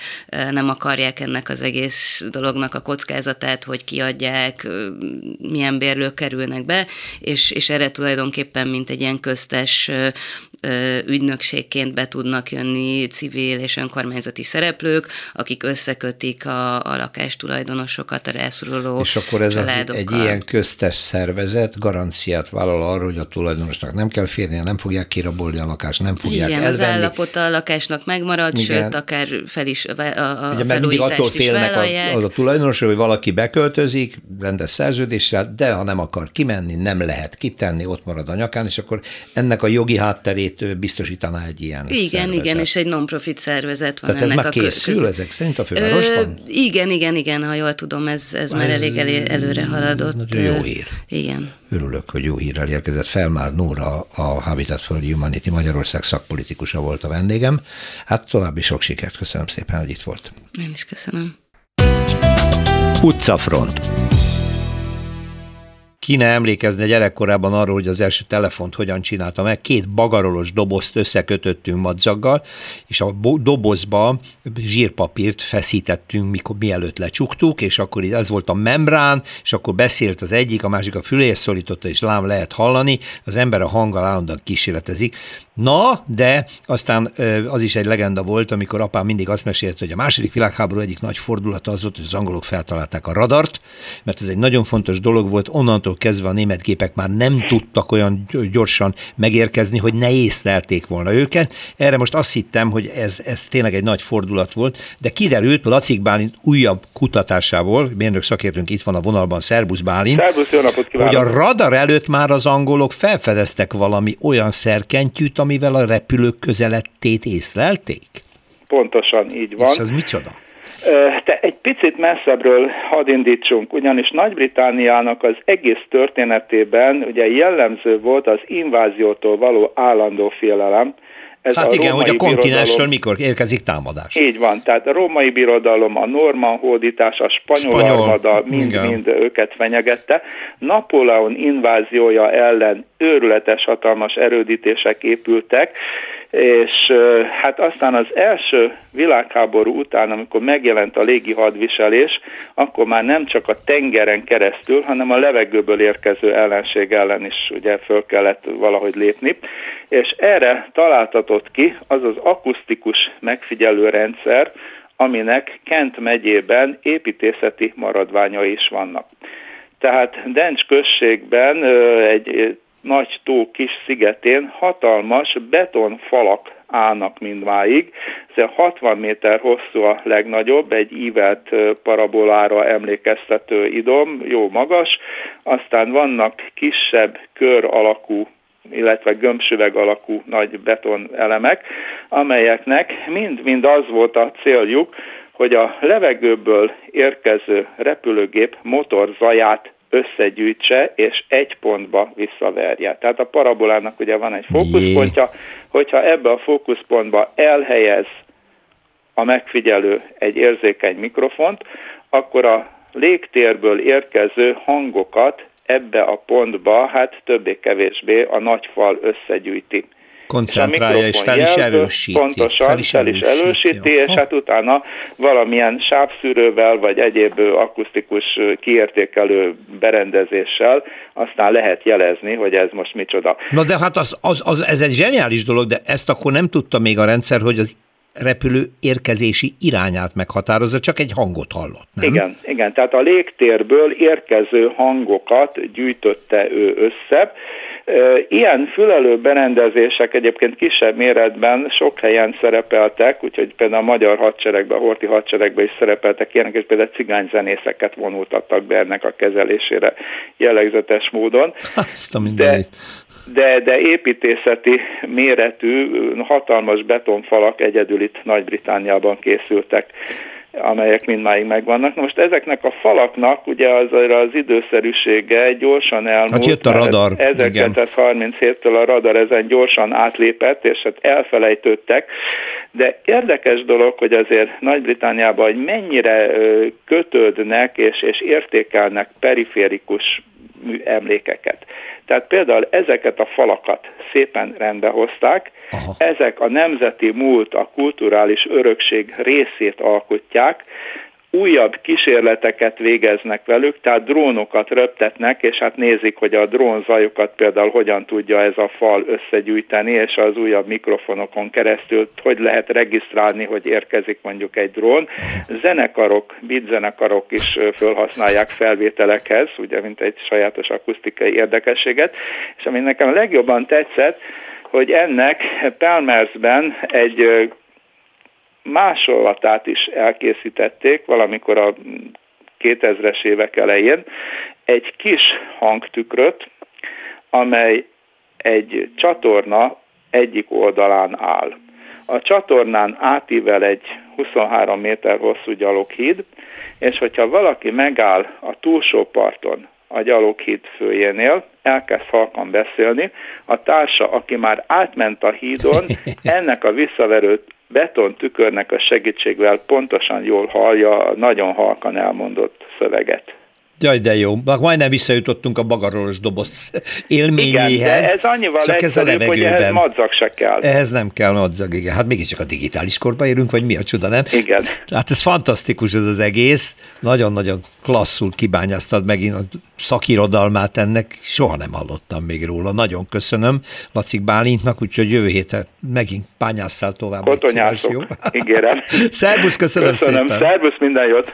nem akarják ennek az egész dolognak a kockázatát, kockázatát, hogy kiadják, milyen bérlők kerülnek be, és, és erre tulajdonképpen, mint egy ilyen köztes ügynökségként be tudnak jönni civil és önkormányzati szereplők, akik összekötik a, a lakástulajdonosokat, a rászoruló És akkor ez az egy ilyen köztes szervezet garanciát vállal arra, hogy a tulajdonosnak nem kell férnie, nem fogják kirabolni a lakást, nem fogják Igen, elvenni. az állapota a lakásnak megmarad, Igen. sőt, akár fel is, a, a Ugye, mindig attól félnek a, az a tulajdonos, hogy valaki beköltözik, rendes szerződéssel, de ha nem akar kimenni, nem lehet kitenni, ott marad a nyakán, és akkor ennek a jogi hátterét segítségét biztosítaná egy ilyen Igen, szervezet. igen, és egy non-profit szervezet van Tehát ez ennek már készül köz... ezek szerint a fővárosban? Ö, igen, igen, igen, ha jól tudom, ez, ez már elég elé, előre haladott. Nagyon jó hír. Igen. Örülök, hogy jó hírrel érkezett. Felmár Nóra, a Habitat for Humanity Magyarország szakpolitikusa volt a vendégem. Hát további sok sikert, köszönöm szépen, hogy itt volt. Én is köszönöm. Utcafront ne emlékezni gyerekkorában arról, hogy az első telefont hogyan csinálta meg. Két bagarolos dobozt összekötöttünk madzaggal, és a dobozba zsírpapírt feszítettünk, mikor mielőtt lecsuktuk, és akkor ez volt a membrán, és akkor beszélt az egyik, a másik a füléhez szorította, és lám lehet hallani, az ember a hanggal állandóan kísérletezik. Na, de aztán az is egy legenda volt, amikor apám mindig azt mesélte, hogy a második világháború egyik nagy fordulata az volt, hogy az angolok feltalálták a radart, mert ez egy nagyon fontos dolog volt, onnantól kezdve a német gépek már nem tudtak olyan gyorsan megérkezni, hogy ne észlelték volna őket. Erre most azt hittem, hogy ez, ez tényleg egy nagy fordulat volt, de kiderült Lacik Bálint újabb kutatásából, mérnök szakértőnk itt van a vonalban, Szerbusz Bálint, Szerbusz, jó napot hogy a radar előtt már az angolok felfedeztek valami olyan szerkentyűt, amivel a repülők közelettét észlelték? Pontosan így van. És az micsoda? Te egy picit messzebbről hadd indítsunk, ugyanis Nagy-Britániának az egész történetében ugye jellemző volt az inváziótól való állandó félelem, ez hát a igen, hogy a kontinensről mikor érkezik támadás. Így van, tehát a római birodalom, a norman hódítás, a spanyol, spanyol armada mind-mind őket fenyegette. Napóleon inváziója ellen őrületes hatalmas erődítések épültek, és hát aztán az első világháború után, amikor megjelent a légi hadviselés, akkor már nem csak a tengeren keresztül, hanem a levegőből érkező ellenség ellen is ugye föl kellett valahogy lépni, és erre találtatott ki az az akusztikus megfigyelő rendszer, aminek Kent megyében építészeti maradványai is vannak. Tehát Dencs községben egy nagy tó kis szigetén hatalmas betonfalak állnak mindmáig. Ez 60 méter hosszú a legnagyobb, egy ívelt parabolára emlékeztető idom, jó magas. Aztán vannak kisebb kör alakú illetve gömbsüveg alakú nagy beton elemek, amelyeknek mind-mind az volt a céljuk, hogy a levegőből érkező repülőgép motorzaját összegyűjtse, és egy pontba visszaverje. Tehát a parabolának ugye van egy fókuszpontja, hogyha ebbe a fókuszpontba elhelyez a megfigyelő egy érzékeny mikrofont, akkor a légtérből érkező hangokat ebbe a pontba, hát többé-kevésbé a nagy fal összegyűjti koncentrálja és fel is erősíti. Pontosan, fel is, fel is erősíti, és hát utána valamilyen sávszűrővel vagy egyéb akusztikus kiértékelő berendezéssel aztán lehet jelezni, hogy ez most micsoda. Na de hát az, az, az, ez egy zseniális dolog, de ezt akkor nem tudta még a rendszer, hogy az repülő érkezési irányát meghatározza, csak egy hangot hallott, nem? Igen, igen, tehát a légtérből érkező hangokat gyűjtötte ő össze, Ilyen fülelő berendezések egyébként kisebb méretben sok helyen szerepeltek, úgyhogy például a magyar hadseregben, a horti hadseregben is szerepeltek ilyenek, és például cigányzenészeket vonultattak be ennek a kezelésére jellegzetes módon. *laughs* de, de, de építészeti méretű, hatalmas betonfalak egyedül itt Nagy-Britániában készültek amelyek mindmáig megvannak. Most ezeknek a falaknak ugye az, az időszerűsége gyorsan elmúlt. Hát jött a radar. 1937-től a radar ezen gyorsan átlépett, és hát elfelejtődtek. De érdekes dolog, hogy azért Nagy-Britániában, hogy mennyire kötődnek és, és értékelnek periférikus emlékeket. Tehát például ezeket a falakat szépen rendbehozták, Aha. ezek a nemzeti múlt, a kulturális örökség részét alkotják, újabb kísérleteket végeznek velük, tehát drónokat röptetnek, és hát nézik, hogy a drónzajokat például hogyan tudja ez a fal összegyűjteni, és az újabb mikrofonokon keresztül hogy lehet regisztrálni, hogy érkezik mondjuk egy drón. Zenekarok, beatzenekarok is felhasználják felvételekhez, ugye, mint egy sajátos akusztikai érdekességet, és ami nekem legjobban tetszett, hogy ennek Pelmersben egy másolatát is elkészítették valamikor a 2000-es évek elején, egy kis hangtükröt, amely egy csatorna egyik oldalán áll. A csatornán átível egy 23 méter hosszú gyaloghíd, és hogyha valaki megáll a túlsó parton, a gyaloghíd főjénél, elkezd halkan beszélni, a társa, aki már átment a hídon, *laughs* ennek a visszaverő beton tükörnek a segítségvel pontosan jól hallja a nagyon halkan elmondott szöveget. Jaj, de jó. Majdnem visszajutottunk a bagarolos doboz élményéhez. Igen, de ez annyival csak ez a levegőben. hogy ehhez madzag se kell. Ehhez nem kell madzag, igen. Hát mégiscsak a digitális korba érünk, vagy mi a csuda, nem? Igen. Hát ez fantasztikus ez az egész. Nagyon-nagyon klasszul kibányáztad megint a szakirodalmát ennek. Soha nem hallottam még róla. Nagyon köszönöm Lacik Bálintnak, úgyhogy jövő héten megint pányásszál tovább. Kotonyászok, ígérem. *laughs* Szerbusz, köszönöm, köszönöm szépen. Szerbusz, minden jót.